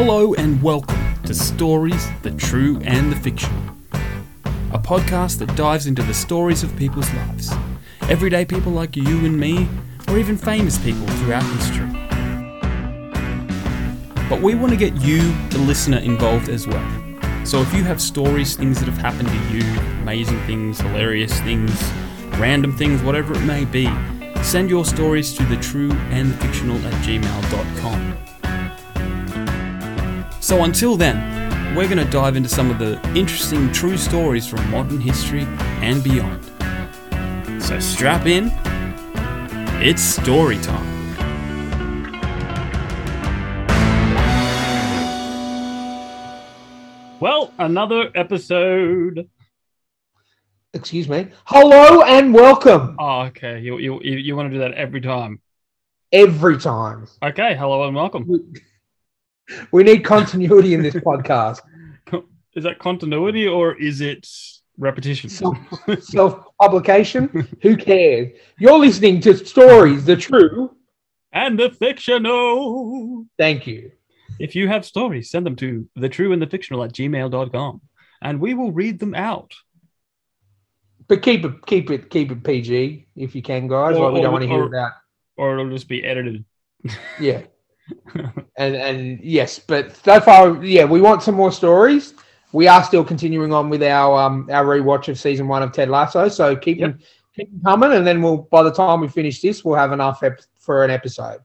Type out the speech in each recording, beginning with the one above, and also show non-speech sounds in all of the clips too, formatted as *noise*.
Hello and welcome to Stories, the True and the Fiction, a podcast that dives into the stories of people's lives. Everyday people like you and me, or even famous people throughout history. But we want to get you, the listener, involved as well. So if you have stories, things that have happened to you, amazing things, hilarious things, random things, whatever it may be, send your stories to the fictional at gmail.com. So until then, we're going to dive into some of the interesting true stories from modern history and beyond. So strap in, it's story time. Well, another episode. Excuse me. Hello and welcome Oh, okay. You, you, you, you want to do that every time. every time. Okay, hello and welcome. We, need continuity in this podcast. *laughs* Is that continuity or is it repetition? Self publication. Who cares? You're listening to stories, the true. and the fictional. Thank you. If you have stories, send them to the true and the fictional at gmail.com and we will read them out. But keep it, keep it, keep it PG if you can, guys. Or- like we or- don't want to hear or- about. Or it'll just be edited. Yeah. *laughs* and and yes, but so far, yeah, we want some more stories. We are still continuing on with our um our rewatch of season one of Ted Lasso. So keep Yep. them keep them coming, and then we'll by the time we finish this, we'll have enough ep- for an episode.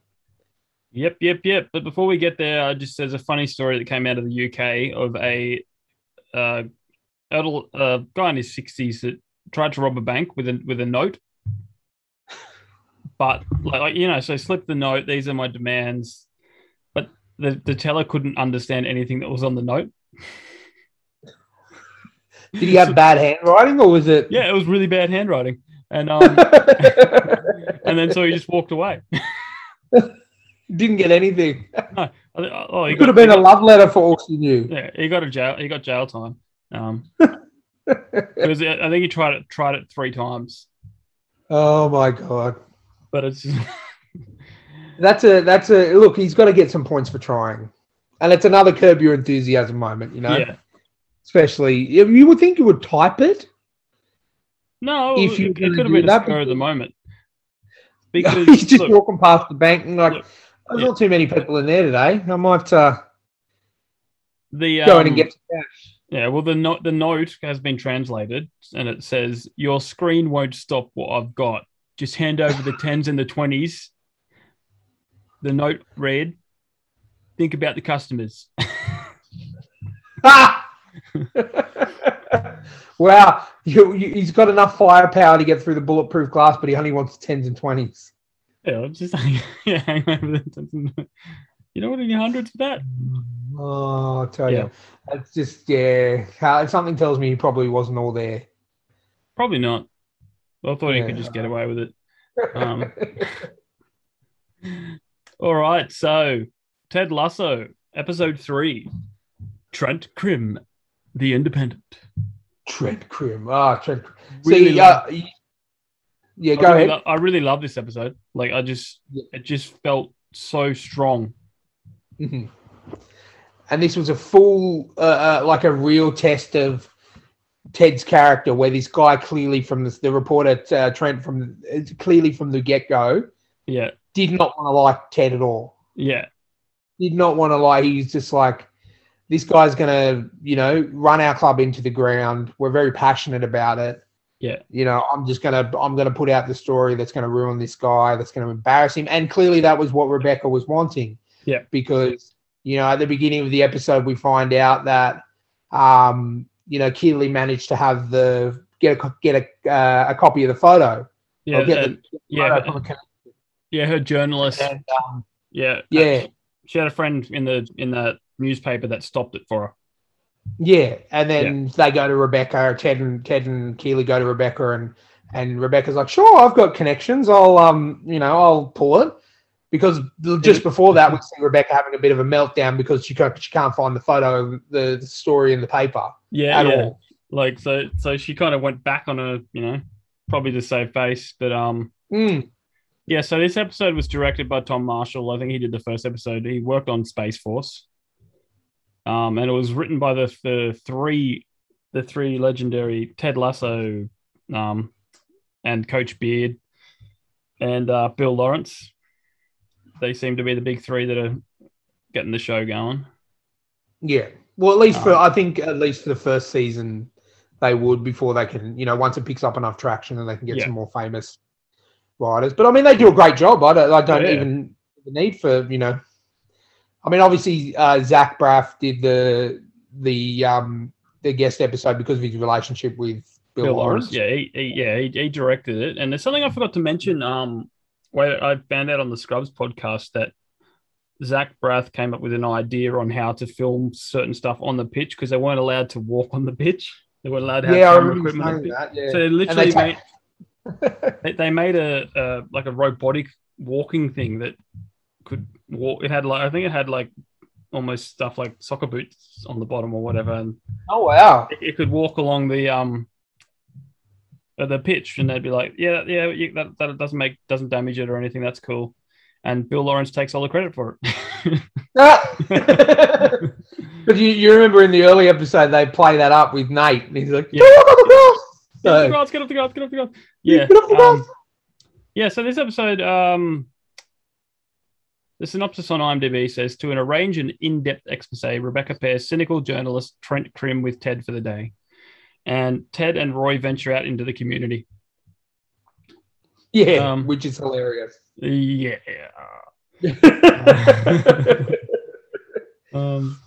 Yep, yep, yep. But before we get there, I just there's a funny story that came out of the UK of a uh, adult uh, guy in his sixties that tried to rob a bank with a with a note. But like, like you know, so slip the note. These are my demands. The the teller couldn't understand anything that was on the note. Did he have bad handwriting, or was it? Yeah, it was really bad handwriting, and um, *laughs* and then so he just walked away. *laughs* Didn't get anything. Think- Oh, he It could have been a got- love letter for all she knew. Yeah, he got a jail. He got jail time. Um, *laughs* was, I think he tried it tried it three times, Oh my god, but it's that's a that's a look. He's got to get some points for trying, and it's another curb your enthusiasm moment. You know, yeah. especially you would think you would type it. No, If you it, could have been that, spur at the moment. *laughs* Because He's just look, walking past the bank and like, Look, there's yeah. not too many people in there today. I might uh, the go in um, and get some cash. yeah, well the note the note has been translated and it says your screen won't stop what I've got. Just hand over the tens and the twenties. The note read, "Think about the customers." Ah! *laughs* *laughs* wow, you, you, he's got enough firepower to get through the bulletproof glass, but he only wants tens and twenties. Yeah, I'm just *laughs* yeah, hang over the you know what? Any hundreds for that? Oh, I tell Yeah. you, it's just yeah. how- Something tells me he probably wasn't all there. Probably not. I thought he could just get away with it. Um, All right, so Ted Lasso, episode three, Trent Crim, the Independent. Trent Crim. Ah, Trent. Really See, love- uh, yeah, I go really ahead. lo- I really love this episode. Like, I just, Yeah. it just felt so strong. Mhm. And this was a full, uh, uh, like a real test of Ted's character, where this guy clearly from the, the reporter uh, Trent from it's clearly from the get go Yeah, did not want to like Ted at all. yeah, Did not want to like. He's just like, this guy's gonna, you know, run our club into the ground. We're very passionate about it. Yeah. You know, I'm just gonna, I'm gonna put out the story that's gonna ruin this guy. That's gonna embarrass him. And clearly, that was what Rebecca was wanting. Yeah. Because you know, at the beginning of the episode, we find out that, um, you know, Keeley managed to have the get a get a uh, a copy of the photo. yeah, get uh, the yeah, photo uh, from a con- yeah. Her journalist, and, um, yeah, yeah. She had a friend in the in the newspaper that stopped it for her. Yeah, and then they go to Rebecca. Ted and Ted and Keeley go to Rebecca, and and Rebecca's like, "Sure, I've got connections. I'll um, you know, I'll pull it." Because just before that, we see Rebecca having a bit of a meltdown because she can't she can't find the photo the, the story in the paper Yeah, at yeah. all. Like so, so she kind of went back on her, you know, probably to save face, but um, Mm. Yeah, so this episode was directed by Tom Marshall. I think he did the first episode. He worked on Space Force. Um, and it was written by the the three the three legendary Ted Lasso, um, and Coach Beard, and uh, Bill Lawrence. They seem to be the big three that are getting the show going. Yeah. Well, at least for Um, I think at least for the first season, they would before they can you know once it picks up enough traction and they can get Yeah. some more famous writers. But I mean, they do a great job. I don't I don't Yeah. even the need for you know. I mean, obviously uh, Zach Braff did the the um the guest episode because of his relationship with Bill, Bill Lawrence. Lawrence. Yeah, he, he, yeah, he, he directed it. And there's something I forgot to mention. Um, where I found out on the Scrubs podcast that Zach Braff came up with an idea on how to film certain stuff on the pitch because they weren't allowed to walk on the pitch. They weren't allowed to have Yeah, I camera remember equipment. on the saying pitch. that. Yeah. So they literally they made they, they made a, a like a robotic walking thing that could walk. It had like I think it had like almost stuff like soccer boots on the bottom or whatever, and oh wow. it, it could walk along the um uh, the pitch, and they'd be like, "Yeah, yeah, that that doesn't make doesn't damage it or anything. That's cool." And Bill Lawrence takes all the credit for it. *laughs* *laughs* but you, you remember in the early episode they play that up with Nate, and he's like, Yeah. "Get off the grass!" Get off the grass, get off the grass, get off the grass. Yeah. Get off the um, yeah, so this episode, um, the synopsis on IMDb says to an arrange an in depth expose, Rebecca pairs cynical journalist Trent Crim with Ted for the day. And Ted and Roy venture out into the community. yeah, um, which is hilarious. Yeah. *laughs* Um,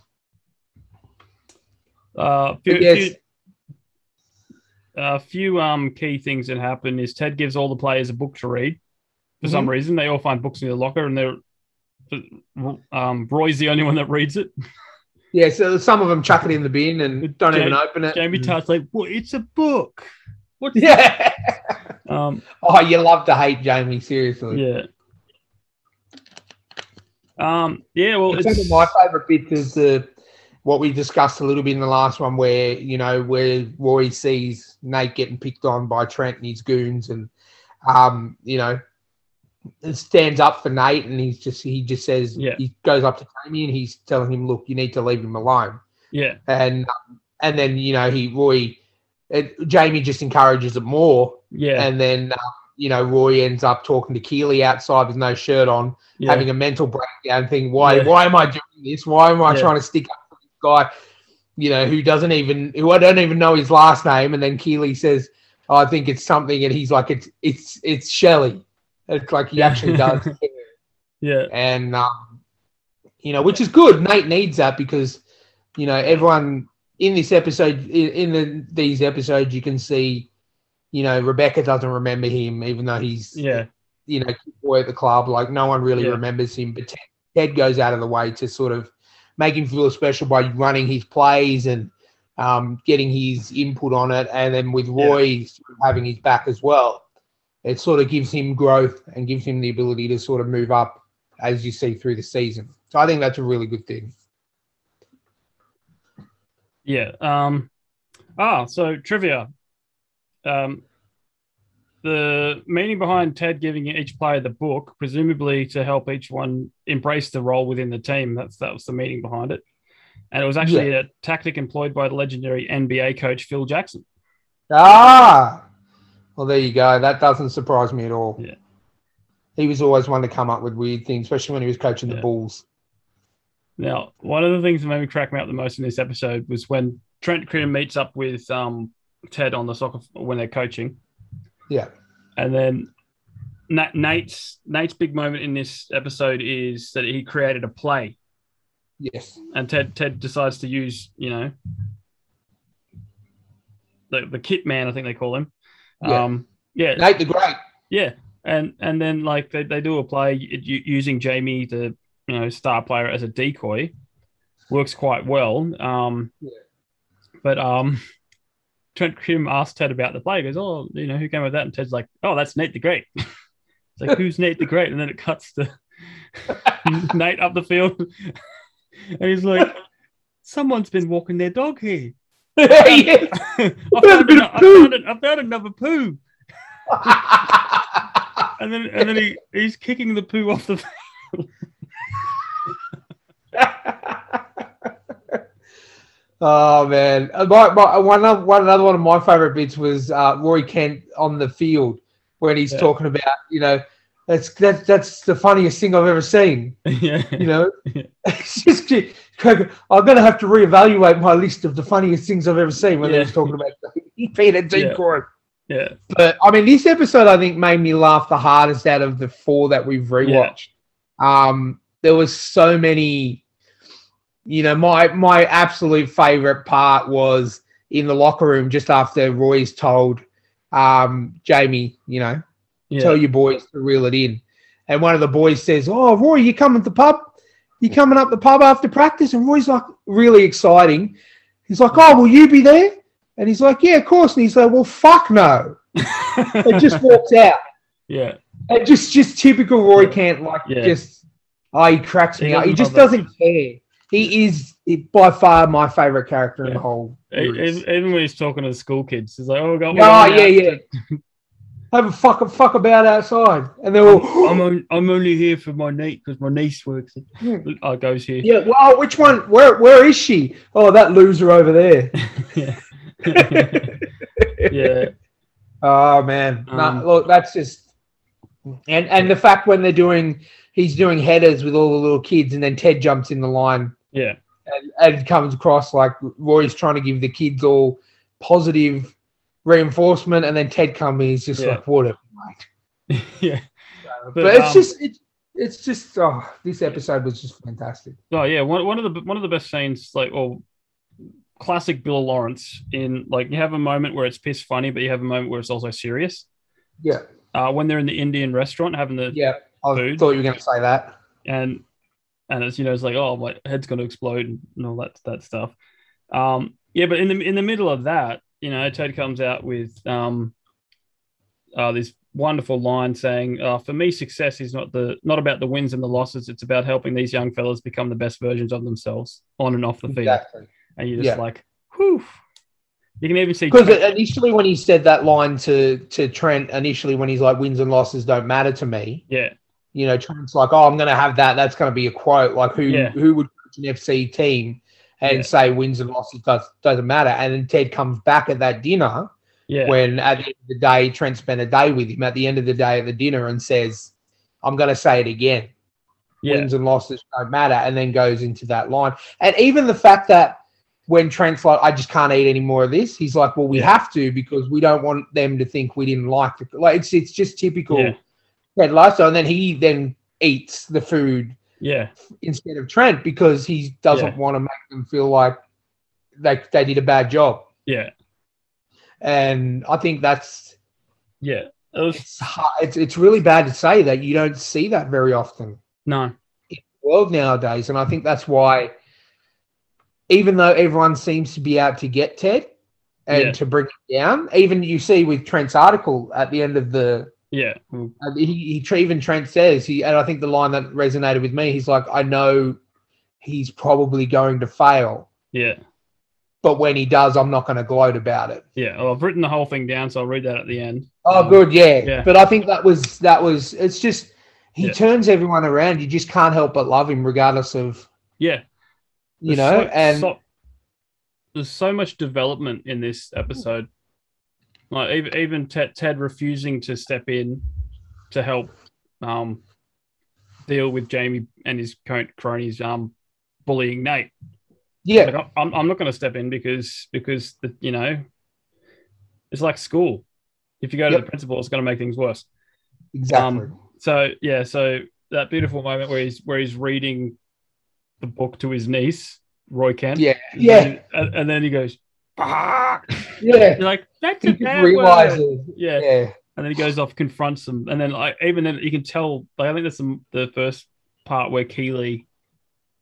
uh, few, Yes. few, a few um key things that happen is Ted gives all the players a book to read. For some Mhm. reason, they all find books in the locker, and they're um Roy's the only one that reads it. *laughs* yeah, so some of them chuck it in the bin and don't Ja- even open it. Jamie Tartt's like, "Well, it's a book." What? Yeah. *laughs* Um. oh, you love to hate Jamie, seriously. Yeah. Um. Yeah. Well, It's it's, one of my favourite bits is the what we discussed a little bit in the last one, where you know where Roy sees Nate getting picked on by Trent and his goons, and um, you know stands up for Nate, and he's just he just says Yeah. he goes up to Jamie and he's telling him, look, you need to leave him alone, yeah. and um, and then you know he Roy, it, Jamie just encourages it more, Yeah. and then. Um, you know, Roy ends up talking to Keeley outside with no shirt on, yeah. having a mental breakdown, thinking, "Why? Yeah. Why am I doing this? Why am I Yeah. trying to stick up guy? You know, who doesn't even who I don't even know his last name?" And then Keeley says, oh, "I think it's something," and he's like, "It's it's it's Shelley." It's like he actually does, *laughs* yeah. and um, you know, which is good. Nate needs that because you know everyone in this episode, in, in the, these episodes, you can see. You know, Rebecca doesn't remember him, even though he's Yeah. you know, boy at the club. Like no one really Yeah. remembers him, but Ted, Ted goes out of the way to sort of make him feel special by running his plays and um, getting his input on it. And then with Yeah. Roy sort of having his back as well, it sort of gives him growth and gives him the ability to sort of move up as you see through the season. So I think that's a really good thing. Yeah. Um, ah, so trivia. Um, the meaning behind Ted giving each player the book, presumably to help each one embrace the role within the team. That's that was the meaning behind it, and it was actually a tactic employed by the legendary NBA coach Phil Jackson. Ah, well, there you go. That doesn't surprise me at all. Yeah. He was always one to come up with weird things, especially when he was coaching the Bulls. Now, one of the things that made me crack me up the most in this episode was when Trent Crim meets up with um, Ted on the soccer when they're coaching. Yeah. And then Na- Nate's Nate's big moment in this episode is that he created a play, Yes. and Ted Ted decides to use you know the the kit man I think they call him. Yeah. Um, yeah, Nate the Great. yeah, and and then like they, they do a play using Jamie, the you know star player, as a decoy, works quite well. Um, Yeah. but um, Trent Crim asked Ted about the play. He goes, "Oh, you know who came up with that?" And Ted's like, "Oh, that's Nate the Great." *laughs* it's like, "Who's Nate the Great?" And then it cuts to *laughs* Nate up the field, *laughs* and he's like, "Someone's been walking their dog here." yes. I, found an- I, found an- I found another poo. And then and then he, he's kicking the poo off the Oh man, Uh, my, my, one, other, one another one of my favorite bits was uh, Roy Kent on the field when he's Yeah. talking about you know that's that's that's the funniest thing I've ever seen. *laughs* yeah. You know, Yeah. *laughs* *laughs* it's just I'm gonna have to reevaluate my list of the funniest things I've ever seen when Yeah. he was talking about Peter Decoy. Yeah. But I mean, this episode I think made me laugh the hardest out of the four that we've rewatched. Um, there was so many. You know, my my absolute favorite part was in the locker room just after Roy's told um, Jamie, you know, Yeah. tell your boys to reel it in. And one of the boys says, "Oh, Roy, you coming to the pub? You coming up the pub after practice?" And Roy's like, really exciting. He's like, "Oh, will you be there?" And he's like, "Yeah, of course." And he's like, "Well, fuck no." *laughs* And just walks out. yeah. And just just typical Roy Kent, like Yeah. just oh, he cracks me He up. He doesn't just that. doesn't care. He is by far my favorite character in the whole. Series. Even when he's talking to the school kids, he's like, "Oh, we got Oh yeah, out yeah. Have a fuck a fuck about outside, and they're all. I'm on, I'm only here for my niece because my niece works. Hmm. I goes here. Yeah, well, which one? Where where is she? Oh, that loser over there. *laughs* yeah. *laughs* *laughs* yeah. Oh man, Um, look, that's just and and the fact when they're doing, he's doing headers with all the little kids, and then Ted jumps in the line Yeah. and, and comes across like Roy's trying to give the kids all positive reinforcement, and then Ted comes in, he's just Yeah. like whatever. *laughs* yeah. But, But, it's um, just it's it's just oh, this episode was just fantastic. Oh yeah. One, one of the one of the best scenes, like, or classic Bill Lawrence in like you have a moment where it's piss funny, but you have a moment where it's also serious. Yeah, Uh, when they're in the Indian restaurant having the yeah. I Food. thought you were going to say that. and and it's you know it's like oh my head's going to explode and all that that stuff. Um, yeah, but in the in the middle of that, you know, Ted comes out with um, uh, this wonderful line saying, uh, "For me, success is not the not about the wins and the losses. It's about helping these young fellas become the best versions of themselves on and off the field." Exactly. And you're just Yeah. like, whew. You can even see Because initially, when he said that line to to Trent, initially when he's like, "Wins and losses don't matter to me," yeah, you know, Trent's like, "Oh, I'm going to have that. That's going to be a quote. Like, who Yeah. who would coach an FC team and Yeah. say wins and losses does, doesn't matter?" And then Ted comes back at that dinner yeah, when at the end of the day, Trent spent a day with him. At the end of the day at the dinner, and says, "I'm going to say it again. yeah, Wins and losses don't matter," and then goes into that line. And even the fact that when Trent's like, I just can't eat any more of this. He's like, well, we Yeah. have to because we don't want them to think we didn't like it. Like it's it's just typical Yeah. Ted. And then he then eats the food yeah, instead of Trent because he doesn't Yeah. want to make them feel like they they did a bad job. yeah, And I think that's yeah. It was it's hard, it's it's really bad to say that you don't see that very often. no, in the world nowadays. And I think that's why, even though everyone seems to be out to get Ted and Yeah. to bring him down, even you see with Trent's article at the end of the, yeah, uh, he, he even Trent says, he, and I think the line that resonated with me, he's like, I know he's probably going to fail, yeah. but when he does, I'm not going to gloat about it. Yeah, well, I've written the whole thing down, so I'll read that at the end. Oh, Um, good, yeah. yeah. But I think that was that was. It's just he Yeah. turns everyone around. You just can't help but love him, regardless of Yeah, you know. so- and so- there's so much development in this episode. Like even even Ted, Ted refusing to step in to help um, deal with Jamie and his cronies um, bullying Nate. yeah, Like, I'm I'm not going to step in because because the, you know it's like school. If you go to Yep. the principal, it's going to make things worse. exactly. Um, so yeah, so that beautiful moment where he's where he's reading the book to his niece, Roy Kent. yeah, And yeah. then- and, and then he goes, ah! *laughs* Yeah, You're like, that's he a bad word. Yeah. Yeah, And then he goes off, confronts them, and then like even then you can tell. Like I think that's the, the first part where Keeley,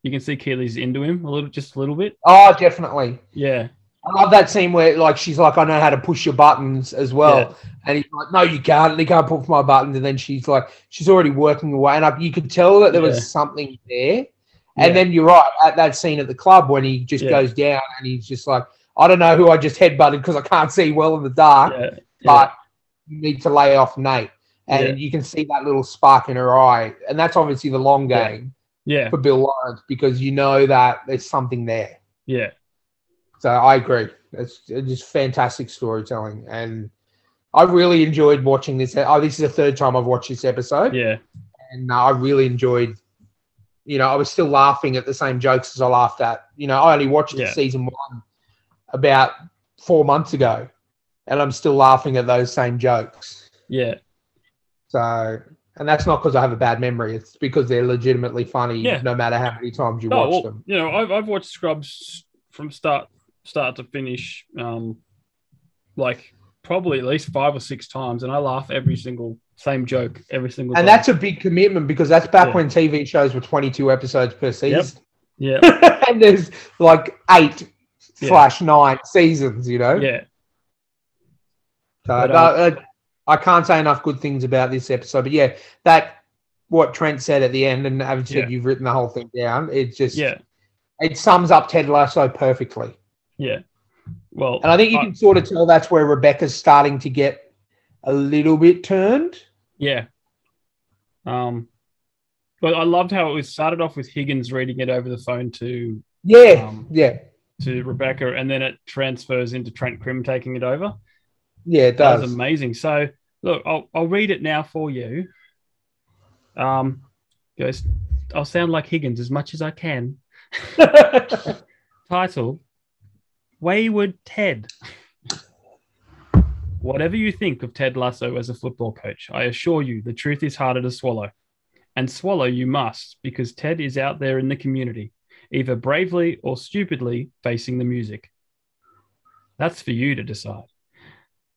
you can see Keeley's into him a little, just a little bit. oh, definitely. Yeah, I love that scene where like she's like, I know how to push your buttons as well, Yeah. and he's like, No, you can't. You can't push my buttons. And then she's like, she's already working away, and I, you could tell that there Yeah. was something there. And Yeah. then you're right at that scene at the club when he just Yeah. goes down and he's just like, I don't know who I just headbutted because I can't see well in the dark, yeah, but you need to lay off Nate. And you can see that little spark in her eye, and that's obviously the long game. yeah, for Bill Lawrence because you know that there's something there. yeah. So I agree. It's, it's just fantastic storytelling, and I really enjoyed watching this. Oh, this is the third time I've watched this episode, Yeah. and uh, I really enjoyed. You know, I was still laughing at the same jokes as I laughed at. You know, I only watched Yeah. season one about four months ago, and I'm still laughing at those same jokes. Yeah. So, and that's not because I have a bad memory. It's because they're legitimately funny, Yeah. no matter how many times you Oh, watch well, them. you know, I've, I've watched Scrubs from start start to finish, um, like probably at least five or six times, and I laugh every single same joke every single And time. that's a big commitment because that's back Yeah. when TV shows were 22 episodes per season. yeah, *laughs* and there's like eight Yeah. slash nine seasons, you know? yeah, So, But, no, um, uh, I can't say enough good things about this episode. But yeah, that what Trent said at the end, and having said Yeah. you've written the whole thing down, it just yeah, it sums up Ted Lasso perfectly. yeah. Well, And I think you can sort of tell that's where Rebecca's starting to get a little bit turned. Yeah. Um, but I loved how it was started off with Higgins reading it over the phone to Yeah, Um, yeah, to Rebecca, and then it transfers into Trent Crim taking it over. yeah, it That does. was amazing. So look, I'll I'll read it now for you. Um, goes. I'll sound like Higgins as much as I can. *laughs* Title: Wayward Ted. *laughs* Whatever you think of Ted Lasso as a football coach, I assure you the truth is harder to swallow. And swallow you must, because Ted is out there in the community, either bravely or stupidly facing the music. That's for you to decide.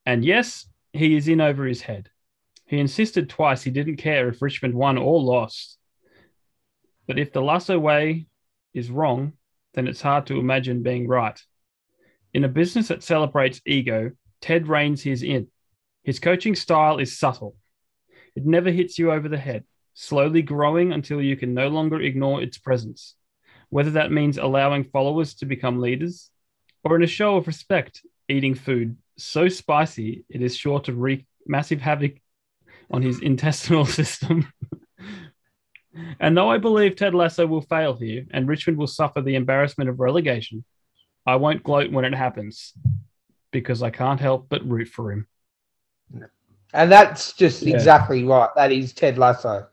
And yes, he is in over his head. He insisted twice he didn't care if Richmond won or lost. But if the Lasso way is wrong, then it's hard to imagine being right. In a business that celebrates ego, Ted reins his in. His coaching style is subtle. It never hits you over the head, slowly growing until you can no longer ignore its presence. Whether that means allowing followers to become leaders, or in a show of respect, eating food so spicy it is sure to wreak massive havoc on his *laughs* intestinal system. *laughs* and though I believe Ted Lasso will fail here and Richmond will suffer the embarrassment of relegation, I won't gloat when it happens because I can't help but root for him. And that's just Yeah. exactly right. That is Ted Lasso.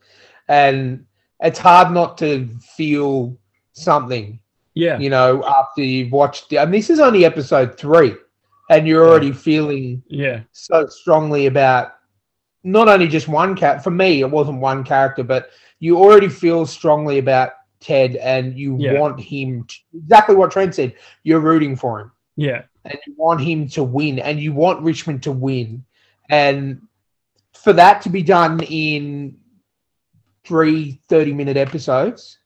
And it's hard not to feel something, Yeah. you know, after you've watched it. And this is only episode three, and you're Yeah. already feeling Yeah. so strongly about not only just one cat. For me, it wasn't one character, but you already feel strongly about Ted, and you Yeah. want him to, exactly what Trent said. You're rooting for him Yeah. And you want him to win and you want Richmond to win. And for that to be done in three 30 minute episodes,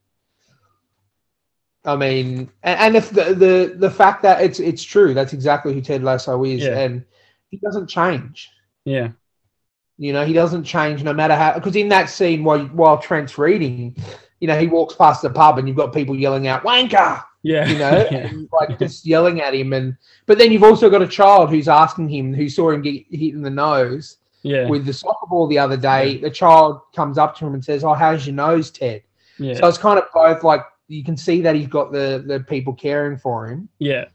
I mean, and, if the, the the fact that it's it's true, that's exactly who Ted Lasso is, Yeah. and he doesn't change. Yeah. You know, he doesn't change no matter how. Because in that scene, while while Trent's reading, you know, he walks past the pub and you've got people yelling out "wanker," Yeah. you know, *laughs* yeah. and like just yelling at him. And but then you've also got a child who's asking him, who saw him get hit in the nose Yeah. with the soccer ball the other day. The child comes up to him and says, "Oh, how's your nose, Ted?" Yeah. So it's kind of both like you can see that he's got the the people caring for him, yeah.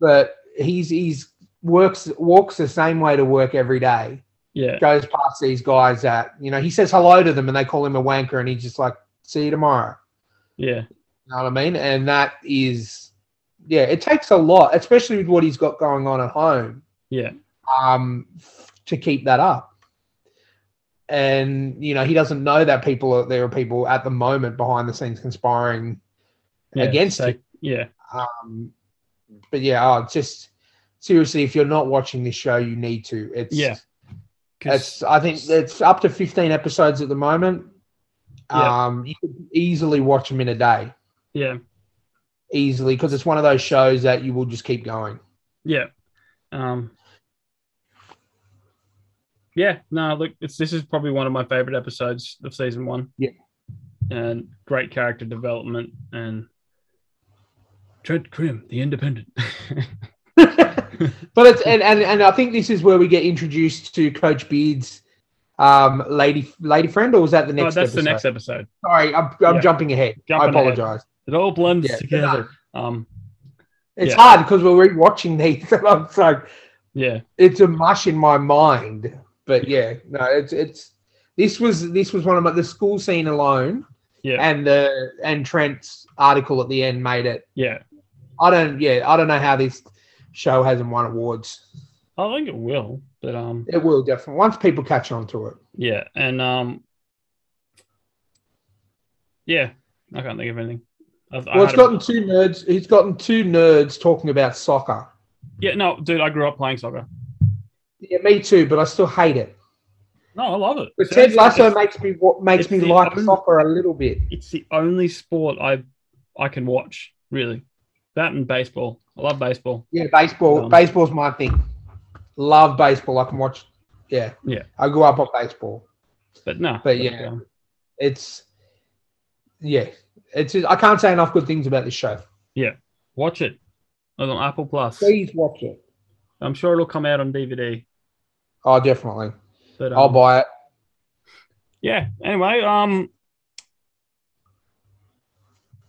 but he's he's works walks the same way to work every day. Yeah. Goes past these guys that you know he says hello to them and they call him a wanker and he's just like, "See you tomorrow." Yeah. You know what I mean? And that is, yeah, it takes a lot, especially with what he's got going on at home, Yeah. um, to keep that up. And you know, he doesn't know that people are there are people at the moment behind the scenes conspiring Yeah. against So- it. Yeah. Um, but yeah, oh, just seriously, if you're not watching this show, you need to. It's yeah. It's I think it's up to 15 episodes at the moment. Yeah. Um, you could easily watch them in a day. Yeah. easily because it's one of those shows that you will just keep going. Yeah. Um, yeah, no, look, it's this is probably one of my favorite episodes of season one. Yeah. And great character development and Trent Crim, the independent. *laughs* but it's and, and and I think this is where we get introduced to Coach Beard's um lady lady friend, or was that the oh, next? that's episode? the next episode. Sorry, I'm, I'm Yeah. jumping ahead. Jumping I ahead. It all blends Yeah, together. Um, It's Yeah. hard because we're rewatching these, and *laughs* I'm so Yeah. it's a mush in my mind. But yeah, no, it's it's this was this was one of my the school scene alone, Yeah. and the and Trent's article at the end made it. Yeah. I don't, yeah, I don't know how this show hasn't won awards. I think it will, but um, It will definitely once people catch on to it. yeah, and um, yeah, I can't think of anything. I've, Well, it's had a- gotten two nerds. He's gotten two nerds talking about soccer. yeah, no, dude, I grew up playing soccer. Yeah, me too, but I still hate it. No, I love it. But It's- Ted Lasso makes me wa- makes me like only- soccer a little bit. It's the only sport I I can watch really. That and baseball. I love baseball. Yeah, baseball. Um, Baseball's my thing. Love baseball. I can watch. Yeah, Yeah. I grew up on baseball. But no. But yeah. um, It's yeah. It's I can't say enough good things about this show. Yeah, watch it. It's on Apple Plus. Please watch it. I'm sure it'll come out on DVD. Oh, definitely. But um, I'll buy it. yeah. Anyway, um,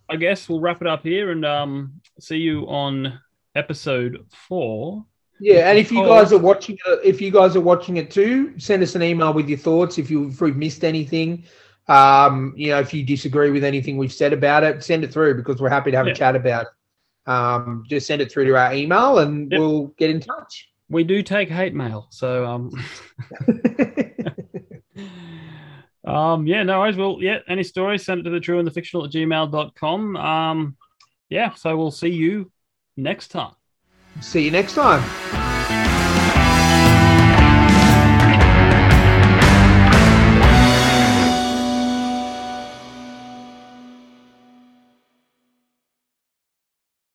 I guess we'll wrap it up here and um, see you on episode four. Yeah, and if you guys are watching it, if you guys are watching it too, send us an email with your thoughts. If you if we've missed anything, um, you know, if you disagree with anything we've said about it, send it through because we're happy to have Yeah. a chat about it. Um, just send it through to our email and Yep. we'll get in touch. We do take hate mail, so um, *laughs* um, yeah, no worries. Well, yeah, any stories, send it to the true and the fictional at gmail.com. Um, yeah, so we'll see you next time. See you next time.